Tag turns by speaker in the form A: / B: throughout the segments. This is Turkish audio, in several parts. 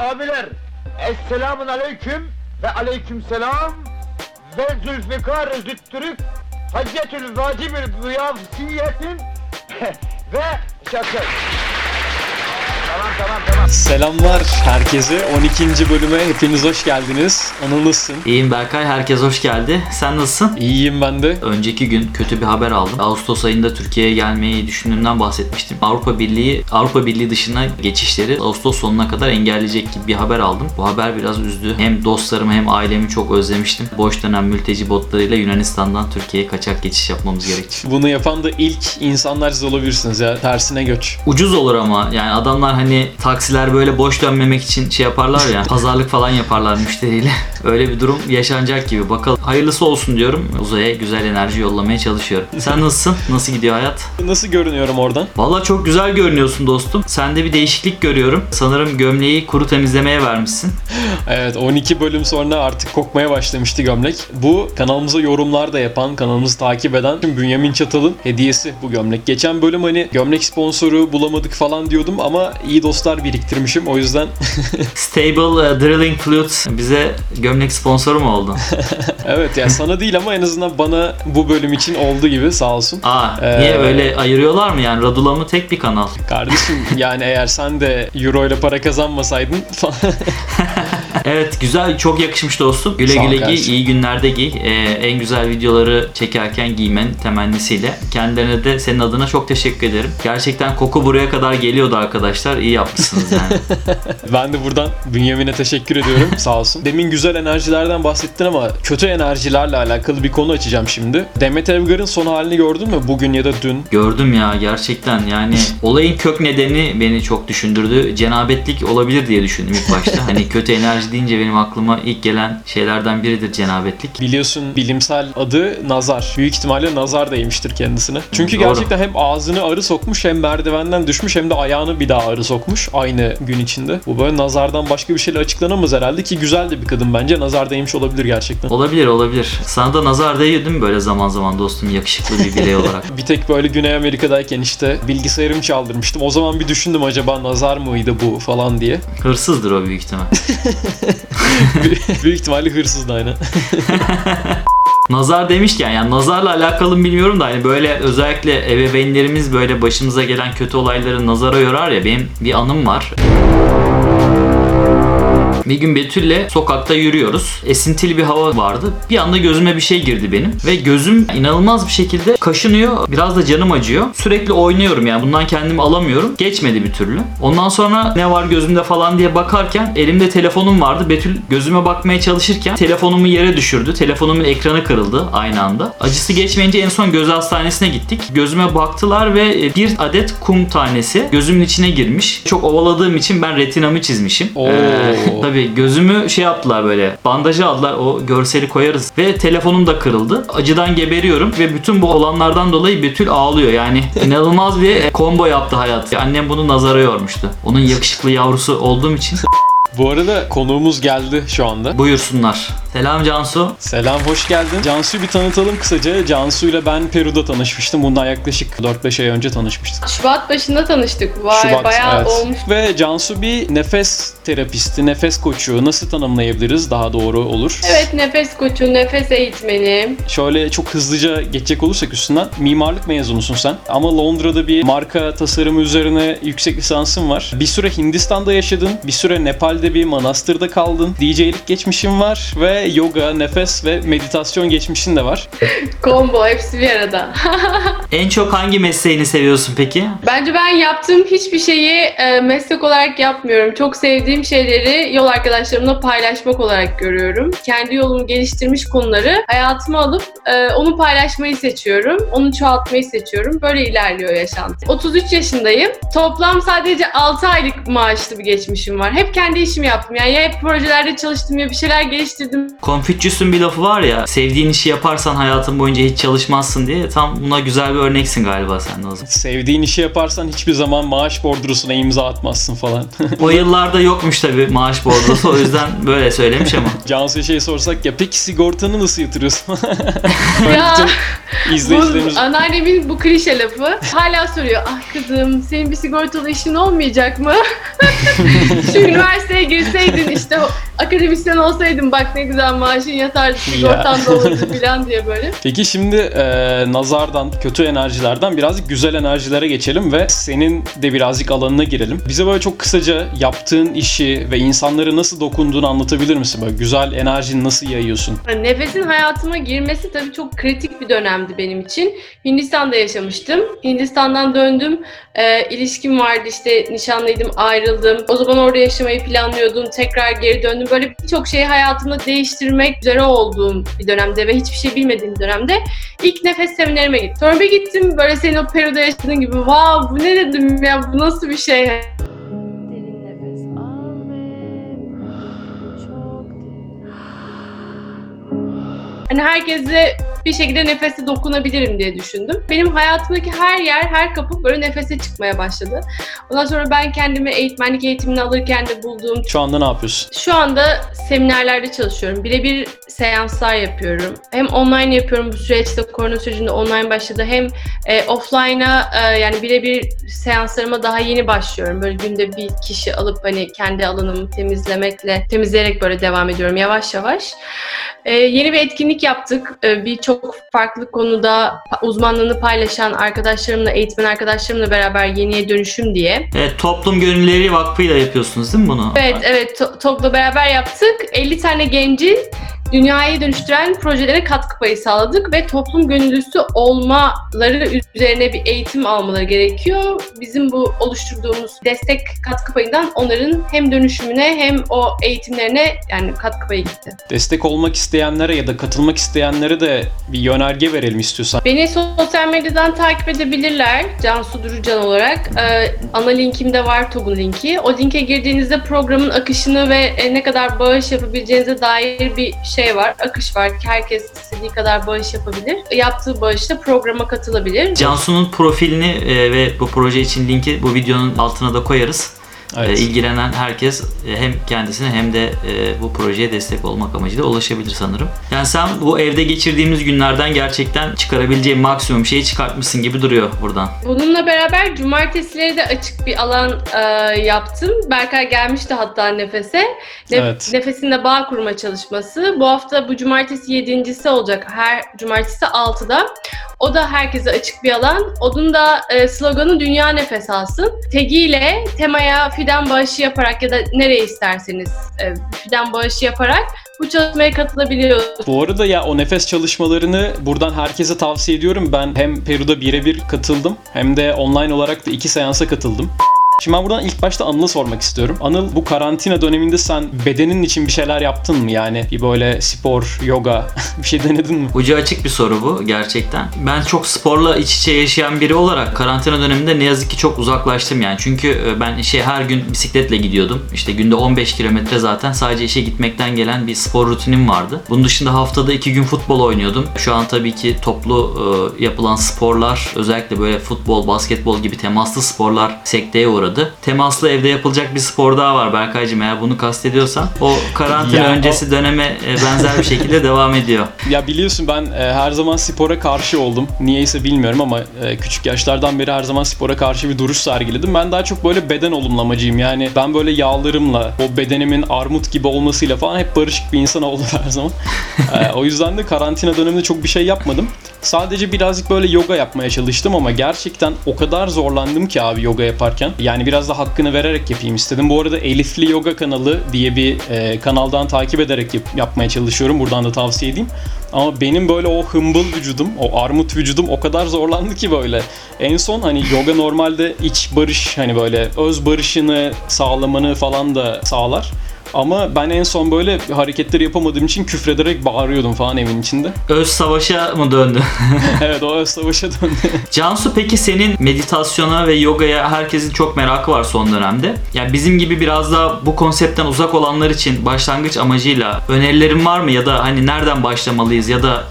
A: abiler. Esselamun aleyküm ve aleyküm selam. Ve Zülfikar Züttürük Haccetül Vacibül Ziyafsiyetin ve şakır. Tamam tamam tamam.
B: Selamlar herkese. 12. bölüme hepiniz hoş geldiniz. Anıl nasılsın?
C: İyiyim Berkay, herkes hoş geldi. Sen nasılsın?
B: İyiyim ben de.
C: Önceki gün kötü bir haber aldım. Ağustos ayında Türkiye'ye gelmeyi düşündüğümden bahsetmiştim. Avrupa Birliği Avrupa Birliği dışına geçişleri Ağustos sonuna kadar engelleyecek gibi bir haber aldım. Bu haber biraz üzdü. Hem dostlarımı hem ailemi çok özlemiştim. Boş dönen mülteci botlarıyla Yunanistan'dan Türkiye'ye kaçak geçiş yapmamız gerekecek.
B: Bunu yapan da ilk insanlar siz olabilirsiniz ya. Tersine göç.
C: Ucuz olur ama yani adamlar hani taksiler böyle boş dönmemek için şey yaparlar ya pazarlık falan yaparlar müşteriyle. Öyle bir durum yaşanacak gibi. Bakalım hayırlısı olsun diyorum. Uzaya güzel enerji yollamaya çalışıyorum. Sen nasılsın? Nasıl gidiyor hayat?
B: Nasıl görünüyorum oradan?
C: Valla çok güzel görünüyorsun dostum. Sende bir değişiklik görüyorum. Sanırım gömleği kuru temizlemeye vermişsin.
B: Evet 12 bölüm sonra artık kokmaya başlamıştı gömlek. Bu kanalımıza yorumlar da yapan, kanalımızı takip eden tüm Bünyamin Çatal'ın hediyesi bu gömlek. Geçen bölüm hani gömlek sponsoru bulamadık falan diyordum ama iyi dostlar biriktirmişim. O yüzden
C: Stable uh, Drilling Flute bize gömlek sponsoru mu oldu?
B: evet ya sana değil ama en azından bana bu bölüm için oldu gibi sağ olsun.
C: Aa,
B: Ee,
C: niye öyle ayırıyorlar mı yani? Radula mı tek bir kanal?
B: Kardeşim yani eğer sen de euro ile para kazanmasaydın falan.
C: Evet güzel çok yakışmış dostum. Güle güle giy,
B: kardeşim.
C: iyi günlerde giy. Ee, en güzel videoları çekerken giymen temennisiyle. Kendilerine de senin adına çok teşekkür ederim. Gerçekten koku buraya kadar geliyordu arkadaşlar. İyi yapmışsınız yani.
B: ben de buradan Bünyamin'e teşekkür ediyorum sağ olsun. Demin güzel enerjilerden bahsettin ama kötü enerjilerle alakalı bir konu açacağım şimdi. Demet Evgar'ın son halini gördün mü bugün ya da dün?
C: Gördüm ya gerçekten yani olayın kök nedeni beni çok düşündürdü. Cenabetlik olabilir diye düşündüm ilk başta. Hani kötü enerji deyince benim aklıma ilk gelen şeylerden biridir cenabetlik.
B: Biliyorsun bilimsel adı nazar. Büyük ihtimalle nazar değmiştir kendisine. Çünkü
C: Doğru.
B: gerçekten hem ağzını arı sokmuş hem merdivenden düşmüş hem de ayağını bir daha arı sokmuş aynı gün içinde. Bu böyle nazardan başka bir şeyle açıklanamaz herhalde ki güzel de bir kadın bence. Nazar değmiş olabilir gerçekten.
C: Olabilir olabilir. Sana da nazar değiyor değil mi böyle zaman zaman dostum yakışıklı bir birey olarak?
B: Bir tek böyle Güney Amerika'dayken işte bilgisayarımı çaldırmıştım. O zaman bir düşündüm acaba nazar mıydı bu falan diye.
C: Hırsızdır o büyük ihtimal.
B: Büyük ihtimalle hırsızdı aynen.
C: Nazar demişken yani nazarla alakalı mı bilmiyorum da hani böyle özellikle ebeveynlerimiz böyle başımıza gelen kötü olayları nazara yorar ya benim bir anım var. Bir gün Betül'le sokakta yürüyoruz. Esintili bir hava vardı. Bir anda gözüme bir şey girdi benim. Ve gözüm inanılmaz bir şekilde kaşınıyor. Biraz da canım acıyor. Sürekli oynuyorum yani bundan kendimi alamıyorum. Geçmedi bir türlü. Ondan sonra ne var gözümde falan diye bakarken elimde telefonum vardı. Betül gözüme bakmaya çalışırken telefonumu yere düşürdü. Telefonumun ekranı kırıldı aynı anda. Acısı geçmeyince en son göz hastanesine gittik. Gözüme baktılar ve bir adet kum tanesi gözümün içine girmiş. Çok ovaladığım için ben retinamı çizmişim.
B: Oo.
C: Ee, tabii gözümü şey yaptılar böyle bandajı aldılar o görseli koyarız ve telefonum da kırıldı. Acıdan geberiyorum ve bütün bu olanlardan dolayı Betül ağlıyor yani inanılmaz bir combo yaptı hayat. Annem bunu nazara yormuştu. Onun yakışıklı yavrusu olduğum için
B: Bu arada konuğumuz geldi şu anda.
C: buyursunlar. Selam Cansu.
B: Selam, hoş geldin. Cansu'yu bir tanıtalım kısaca. Cansu ile ben Peru'da tanışmıştım. Bundan yaklaşık 4-5 ay önce tanışmıştık.
D: Şubat başında tanıştık. Vay
B: Şubat,
D: bayağı
B: evet.
D: olmuş.
B: Ve Cansu bir nefes terapisti, nefes koçu. Nasıl tanımlayabiliriz daha doğru olur?
D: Evet nefes koçu, nefes eğitmeni.
B: Şöyle çok hızlıca geçecek olursak üstünden mimarlık mezunusun sen. Ama Londra'da bir marka tasarımı üzerine yüksek lisansın var. Bir süre Hindistan'da yaşadın. Bir süre Nepal'de bir manastırda kaldın. DJ'lik geçmişin var ve yoga, nefes ve meditasyon geçmişin de var.
D: Combo hepsi bir arada.
C: En çok hangi mesleğini seviyorsun peki?
D: Bence ben yaptığım hiçbir şeyi e, meslek olarak yapmıyorum. Çok sevdiğim şeyleri yol arkadaşlarımla paylaşmak olarak görüyorum. Kendi yolumu geliştirmiş konuları hayatıma alıp e, onu paylaşmayı seçiyorum. Onu çoğaltmayı seçiyorum. Böyle ilerliyor yaşantı. 33 yaşındayım. Toplam sadece 6 aylık maaşlı bir geçmişim var. Hep kendi işimi yaptım. Yani ya hep projelerde çalıştım ya bir şeyler geliştirdim.
C: Confucius'un bir lafı var ya sevdiğin işi yaparsan hayatın boyunca hiç çalışmazsın diye tam buna güzel bir örneksin galiba sen de o zaman.
B: Sevdiğin işi yaparsan hiçbir zaman maaş bordrosuna imza atmazsın falan.
C: O yıllarda yokmuş tabi maaş bordrosu o yüzden böyle söylemiş ama.
B: Cansu'ya şey sorsak ya peki sigortanı nasıl yatırıyorsun?
D: Ya.
B: izleyicilerimiz...
D: Bu anneannemin bu klişe lafı hala soruyor. Ah kızım senin bir sigortalı işin olmayacak mı? Şu üniversiteye Londra'ya girseydin işte akademisyen olsaydın bak ne güzel maaşın yatardı
B: Ya.
D: sigortan da olurdu falan diye böyle.
B: Peki şimdi e, nazardan, kötü enerjilerden birazcık güzel enerjilere geçelim ve senin de birazcık alanına girelim. Bize böyle çok kısaca yaptığın işi ve insanlara nasıl dokunduğunu anlatabilir misin? Böyle güzel enerjini nasıl yayıyorsun?
D: Yani nefesin hayatıma girmesi tabii çok kritik bir dönemdi benim için. Hindistan'da yaşamıştım. Hindistan'dan döndüm. Ee, ilişkim vardı işte nişanlıydım, ayrıldım. O zaman orada yaşamayı planlıyordum. Tekrar geri döndüm. Böyle birçok şeyi hayatımda değiştirmek üzere olduğum bir dönemde ve hiçbir şey bilmediğim dönemde ilk nefes seminerime gittim. Sonra bir gittim böyle senin o Peru'da yaşadığın gibi. Vav bu ne dedim ya bu nasıl bir şey? Hani herkese bir şekilde nefese dokunabilirim diye düşündüm. Benim hayatımdaki her yer, her kapı böyle nefese çıkmaya başladı. Ondan sonra ben kendimi eğitmenlik eğitimini alırken de bulduğum
B: Şu anda ne yapıyorsun?
D: şu anda seminerlerde çalışıyorum. Birebir seanslar yapıyorum. Hem online yapıyorum bu süreçte korona sürecinde online başladı. Hem e, offline'a e, yani birebir seanslarıma daha yeni başlıyorum. Böyle günde bir kişi alıp hani kendi alanımı temizlemekle, temizleyerek böyle devam ediyorum yavaş yavaş. E, yeni bir etkinlik yaptık. E, Birçok farklı konuda uzmanlığını paylaşan arkadaşlarımla, eğitmen arkadaşlarımla beraber yeniye dönüşüm diye.
C: Evet, Toplum Gönülleri Vakfı'yla yapıyorsunuz değil mi bunu?
D: Evet, evet. To- TOG'la beraber yaptık. 50 tane gencin dünyayı dönüştüren projelere katkı payı sağladık ve toplum gönüllüsü olmaları üzerine bir eğitim almaları gerekiyor. Bizim bu oluşturduğumuz destek katkı payından onların hem dönüşümüne hem o eğitimlerine yani katkı payı gitti.
B: Destek olmak isteyenlere ya da katılmak isteyenlere de bir yönerge verelim istiyorsan.
D: Beni sosyal medyadan takip edebilirler Cansu Durucan olarak. Ee, ana linkimde var TOG'un linki. O linke girdiğinizde programın akışını ve e, ne kadar bağış yapabileceğinize dair bir şey var. Akış var. Herkes istediği kadar bağış yapabilir. Yaptığı bağışla programa katılabilir.
C: Cansu'nun profilini e, ve bu proje için linki bu videonun altına da koyarız.
B: Evet.
C: E, ilgilenen herkes e, hem kendisine hem de e, bu projeye destek olmak amacıyla ulaşabilir sanırım. Yani sen bu evde geçirdiğimiz günlerden gerçekten çıkarabileceğin maksimum şeyi çıkartmışsın gibi duruyor buradan.
D: Bununla beraber cumartesileri de açık bir alan e, yaptım. Berkay gelmişti hatta Nefes'e. Nef-
B: Evet.
D: Nefes'in bağ kurma çalışması. Bu hafta bu cumartesi yedincisi olacak. Her cumartesi 6'da. O da herkese açık bir alan. Onun da e, sloganı Dünya Nefes Alsın. Tegiyle temaya fidan bağışı yaparak ya da nereye isterseniz e, fidan bağışı yaparak bu çalışmaya katılabiliyorsunuz.
B: Bu arada ya o nefes çalışmalarını buradan herkese tavsiye ediyorum. Ben hem Peru'da birebir katıldım hem de online olarak da iki seansa katıldım. Şimdi ben buradan ilk başta Anıl'a sormak istiyorum. Anıl bu karantina döneminde sen bedenin için bir şeyler yaptın mı? Yani bir böyle spor, yoga bir şey denedin mi?
C: Ucu açık bir soru bu gerçekten. Ben çok sporla iç içe yaşayan biri olarak karantina döneminde ne yazık ki çok uzaklaştım yani. Çünkü e, ben işe her gün bisikletle gidiyordum. İşte günde 15 kilometre zaten sadece işe gitmekten gelen bir spor rutinim vardı. Bunun dışında haftada 2 gün futbol oynuyordum. Şu an tabii ki toplu e, yapılan sporlar özellikle böyle futbol, basketbol gibi temaslı sporlar sekteye uğradı. Temaslı evde yapılacak bir spor daha var Berkaycığım eğer bunu kastediyorsan. O karantina
B: Ya o-
C: öncesi döneme e, benzer bir şekilde devam ediyor.
B: Ya biliyorsun ben e, her zaman spora karşı oldum. Niyeyse bilmiyorum ama e, küçük yaşlardan beri her zaman spora karşı bir duruş sergiledim. Ben daha çok böyle beden olumlamacıyım. Yani ben böyle yağlarımla, o bedenimin armut gibi olmasıyla falan hep barışık bir insan oldum her zaman. O yüzden de karantina döneminde çok bir şey yapmadım. Sadece birazcık böyle yoga yapmaya çalıştım ama gerçekten o kadar zorlandım ki abi yoga yaparken. Yani biraz da hakkını vererek yapayım istedim. Bu arada Elifli Yoga kanalı diye bir e, kanaldan takip ederek yap- yapmaya çalışıyorum. Buradan da tavsiye edeyim. Ama benim böyle o hımbıl vücudum, o armut vücudum o kadar zorlandı ki böyle. En son hani yoga normalde iç barış hani böyle öz barışını sağlamanı falan da sağlar. Ama ben en son böyle hareketleri yapamadığım için küfrederek bağırıyordum falan evin içinde.
C: Öz savaşa mı döndü?
B: evet o öz savaşa döndü.
C: Cansu peki senin meditasyona ve yogaya herkesin çok merakı var son dönemde. Yani bizim gibi biraz daha bu konseptten uzak olanlar için başlangıç amacıyla önerilerin var mı ya da hani nereden başlamalıyız ya da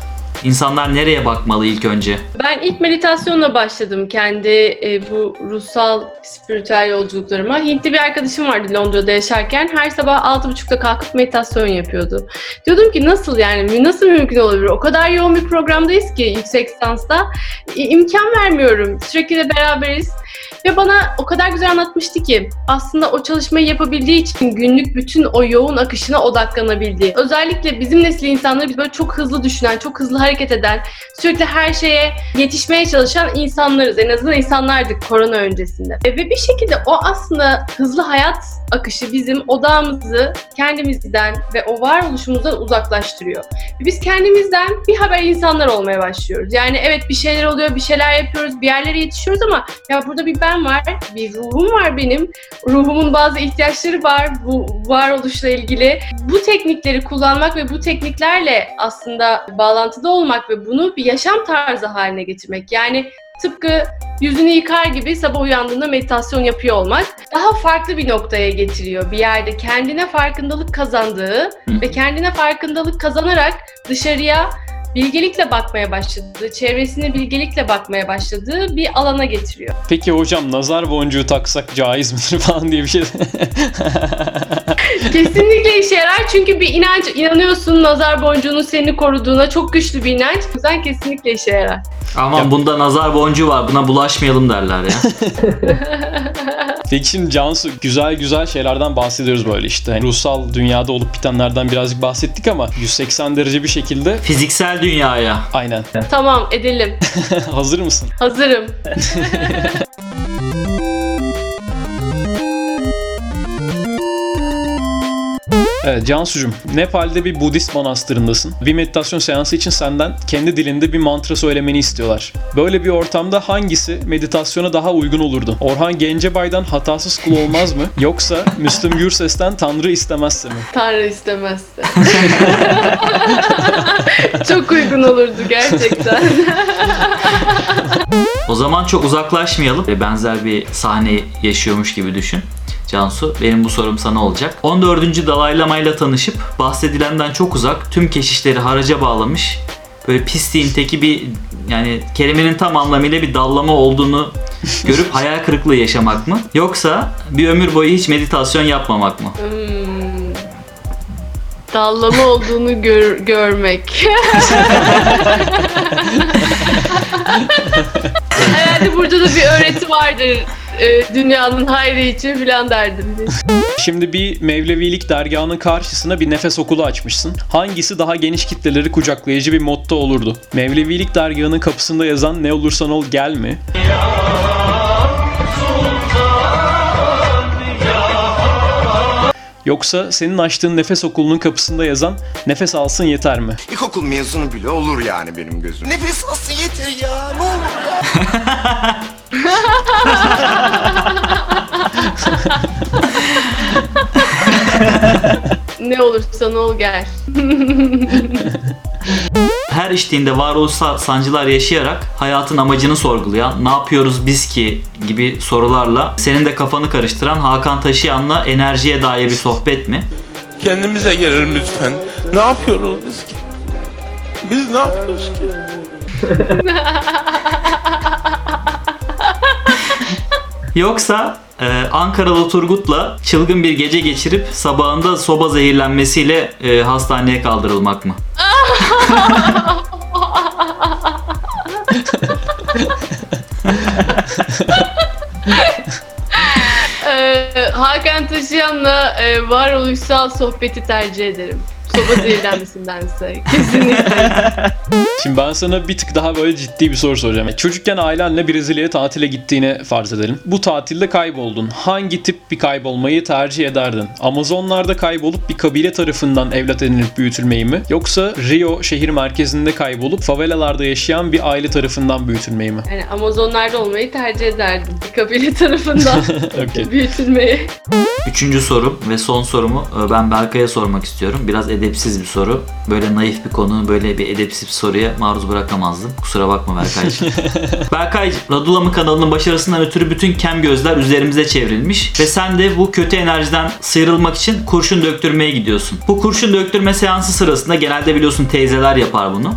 C: insanlar nereye bakmalı ilk önce?
D: Ben ilk meditasyonla başladım kendi e, bu ruhsal, spiritüel yolculuklarıma. Hintli bir arkadaşım vardı Londra'da yaşarken. Her sabah 6.30'da kalkıp meditasyon yapıyordu. Diyordum ki nasıl yani, nasıl mümkün olabilir? O kadar yoğun bir programdayız ki yüksek lisansta. İ- imkan vermiyorum. Sürekli de beraberiz. Ve bana o kadar güzel anlatmıştı ki aslında o çalışmayı yapabildiği için günlük bütün o yoğun akışına odaklanabildiği. Özellikle bizim nesil insanları biz böyle çok hızlı düşünen, çok hızlı hareket eden, sürekli her şeye yetişmeye çalışan insanlarız. En azından insanlardık korona öncesinde. E, Ve bir şekilde o aslında hızlı hayat akışı bizim odağımızı kendimizden ve o varoluşumuzdan uzaklaştırıyor. Biz kendimizden bir haber insanlar olmaya başlıyoruz. Yani evet bir şeyler oluyor, bir şeyler yapıyoruz, bir yerlere yetişiyoruz ama ya burada bir ben var, bir ruhum var benim. Ruhumun bazı ihtiyaçları var bu varoluşla ilgili. Bu teknikleri kullanmak ve bu tekniklerle aslında bağlantıda olmak ve bunu bir yaşam tarzı haline getirmek. Yani tıpkı yüzünü yıkar gibi sabah uyandığında meditasyon yapıyor olmak daha farklı bir noktaya getiriyor. Bir yerde kendine farkındalık kazandığı ve kendine farkındalık kazanarak dışarıya bilgelikle bakmaya başladığı, çevresine bilgelikle bakmaya başladığı bir alana getiriyor.
B: Peki hocam nazar boncuğu taksak caiz midir falan diye bir şey.
D: Kesinlikle işe yarar çünkü bir inanç, inanıyorsun nazar boncuğunun seni koruduğuna çok güçlü bir inanç. O yüzden kesinlikle işe yarar.
C: Aman
B: Ya-
C: bunda nazar boncuğu var buna bulaşmayalım derler ya.
B: Peki şimdi Cansu güzel güzel şeylerden bahsediyoruz böyle işte. Hani ruhsal dünyada olup bitenlerden birazcık bahsettik ama 180 derece bir şekilde
C: Fiziksel dünyaya.
B: aynen.
D: Tamam edelim.
B: Hazır mısın?
D: Hazırım.
B: Evet Cansu'cum Nepal'de bir Budist manastırındasın. Bir meditasyon seansı için senden kendi dilinde bir mantra söylemeni istiyorlar. Böyle bir ortamda hangisi meditasyona daha uygun olurdu? Orhan Gencebay'dan hatasız kul olmaz mı? Yoksa Müslüm Gürses'ten Tanrı istemezse mi?
D: Tanrı istemezse. çok uygun olurdu gerçekten.
C: O zaman çok uzaklaşmayalım. ve Benzer bir sahne yaşıyormuş gibi düşün. Cansu, benim bu sorum sana olacak. 14. Dalai Lama ile tanışıp bahsedilenden çok uzak tüm keşişleri haraca bağlamış. Böyle pisliğin teki bir yani kelimenin tam anlamıyla bir dallama olduğunu görüp hayal kırıklığı yaşamak mı? Yoksa bir ömür boyu hiç meditasyon yapmamak mı?
D: Hmm. Dallama olduğunu gör- görmek. Herhalde burada da bir öğreti vardır. Ee, dünyanın hayrı için filan derdim.
B: Şimdi bir Mevlevilik dergahının karşısına bir nefes okulu açmışsın. Hangisi daha geniş kitleleri kucaklayıcı bir motto olurdu? Mevlevilik dergahının kapısında yazan ne olursan ol gel mi? Yoksa senin açtığın nefes okulunun kapısında yazan nefes alsın yeter mi?
E: İlkokul mezunu bile olur yani benim gözüm. Nefes alsın yeter ya ne olur ya.
D: Ne olursa ne ol gel.
C: Her içtiğinde varoluşsal sancılar yaşayarak hayatın amacını sorgulayan, ne yapıyoruz biz ki gibi sorularla senin de kafanı karıştıran Hakan Taşıyan'la enerjiye dair bir sohbet mi?
F: Kendimize gelelim lütfen. Ne yapıyoruz biz ki? Biz ne yapıyoruz ki?
C: Yoksa e, Ankaralı Turgut'la çılgın bir gece geçirip sabahında soba zehirlenmesiyle e, hastaneye kaldırılmak mı?
D: Ee, Hakan Taşıyan'la e, varoluşsal sohbeti tercih ederim. Soba zehirlenmesindense. Kesinlikle.
B: Şimdi ben sana bir tık daha böyle ciddi bir soru soracağım. E, Çocukken ailenle Brezilya'ya tatile gittiğini farz edelim. Bu tatilde kayboldun. Hangi tip bir kaybolmayı tercih ederdin? Amazonlarda kaybolup bir kabile tarafından evlat edinip büyütülmeyi mi? Yoksa Rio şehir merkezinde kaybolup favelalarda yaşayan bir aile tarafından büyütülmeyi mi?
D: Yani Amazonlarda olmayı tercih ederdim. Bir kabile tarafından
B: Okey.
D: büyütülmeyi.
C: Üçüncü sorum ve son sorumu e, ben Berkay'a sormak istiyorum. Biraz edepsiz bir soru. Böyle naif bir konu, böyle bir edepsiz bir soruya maruz bırakamazdım. Kusura bakma Berkay'cığım. Berkay, Radulama kanalının başarısından ötürü bütün kem gözler üzerimize çevrilmiş ve sen de bu kötü enerjiden sıyrılmak için kurşun döktürmeye gidiyorsun. Bu kurşun döktürme seansı sırasında genelde biliyorsun teyzeler yapar bunu.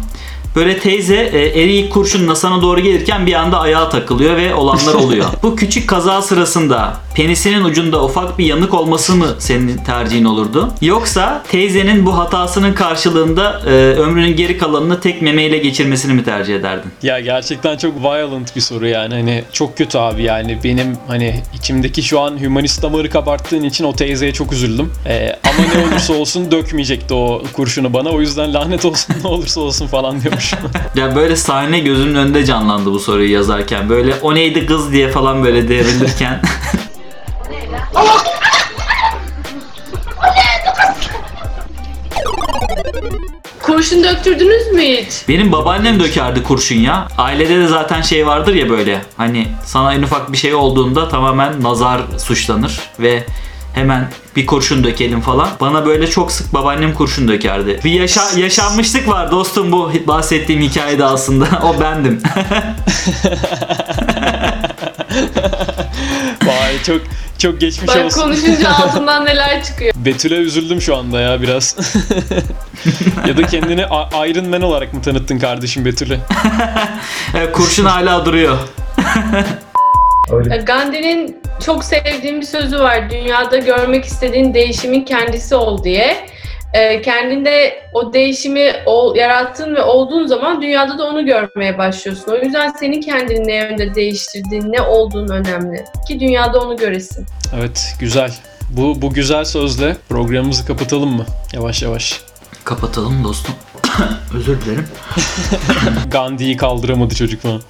C: Böyle teyze e, eri ilk kurşunla sana doğru gelirken bir anda ayağa takılıyor ve olanlar oluyor. Bu küçük kaza sırasında penisinin ucunda ufak bir yanık olması mı senin tercihin olurdu? Yoksa teyzenin bu hatasının karşılığında e, ömrünün geri kalanını tek memeyle geçirmesini mi tercih ederdin?
B: Ya gerçekten çok violent bir soru yani hani çok kötü abi yani benim hani içimdeki şu an hümanist damarı kabarttığın için o teyzeye çok üzüldüm. Ee, ama ne olursa olsun dökmeyecekti o kurşunu bana o yüzden lanet olsun ne olursa olsun falan diyormuş.
C: Ya böyle sahne gözümün önünde canlandı bu soruyu yazarken. Böyle o neydi kız diye falan böyle devrilirken.
D: Kurşun döktürdünüz mü hiç?
C: Benim babaannem dökerdi kurşun ya. Ailede de zaten şey vardır ya böyle. Hani sana en ufak bir şey olduğunda tamamen nazar suçlanır ve hemen bir kurşun dökelim falan. Bana böyle çok sık babaannem kurşun dökerdi. Bir yaşa yaşanmışlık var dostum bu bahsettiğim hikayede aslında. o bendim.
B: Vay çok çok geçmiş
D: Bak
B: olsun.
D: konuşunca altından neler çıkıyor.
B: Betül'e üzüldüm şu anda ya biraz. ya da kendini Iron Man olarak mı tanıttın kardeşim Betül'e?
C: Evet, kurşun hala duruyor.
D: Gandhi'nin çok sevdiğim bir sözü var. Dünyada görmek istediğin değişimin kendisi ol diye. Ee, kendinde o değişimi ol, yarattığın ve olduğun zaman dünyada da onu görmeye başlıyorsun. O yüzden senin kendini ne yönde değiştirdiğin, ne olduğun önemli. Ki dünyada onu göresin.
B: Evet güzel. Bu, bu güzel sözle programımızı kapatalım mı? Yavaş yavaş.
C: Kapatalım dostum. Özür dilerim.
B: Gandhi'yi kaldıramadı çocuk falan.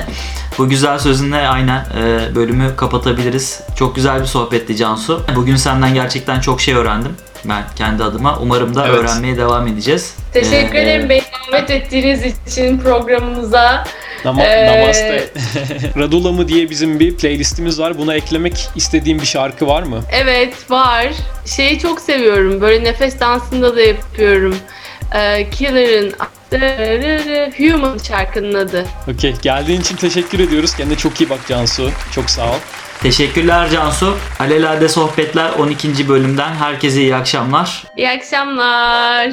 C: Bu güzel sözünle aynen e, bölümü kapatabiliriz. Çok güzel bir sohbetti Cansu. Bugün senden gerçekten çok şey öğrendim. Ben kendi adıma. Umarım da
B: Evet.
C: öğrenmeye devam edeceğiz.
D: Teşekkür
C: Ee,
D: ederim beni davet ettiğiniz için programımıza.
B: Nama,
D: Ee,
B: Namaste. Radula mı diye bizim bir playlistimiz var. Buna eklemek istediğim bir şarkı var mı?
D: Evet var. Şeyi çok seviyorum. Böyle nefes dansında da yapıyorum. Ee, Killer'ın Human şarkının adı.
B: Okey. Geldiğin için teşekkür ediyoruz. Kendine çok iyi bak Cansu. Çok sağ ol.
C: Teşekkürler Cansu. Alelade Sohbetler 12. bölümden herkese iyi akşamlar.
D: İyi akşamlar.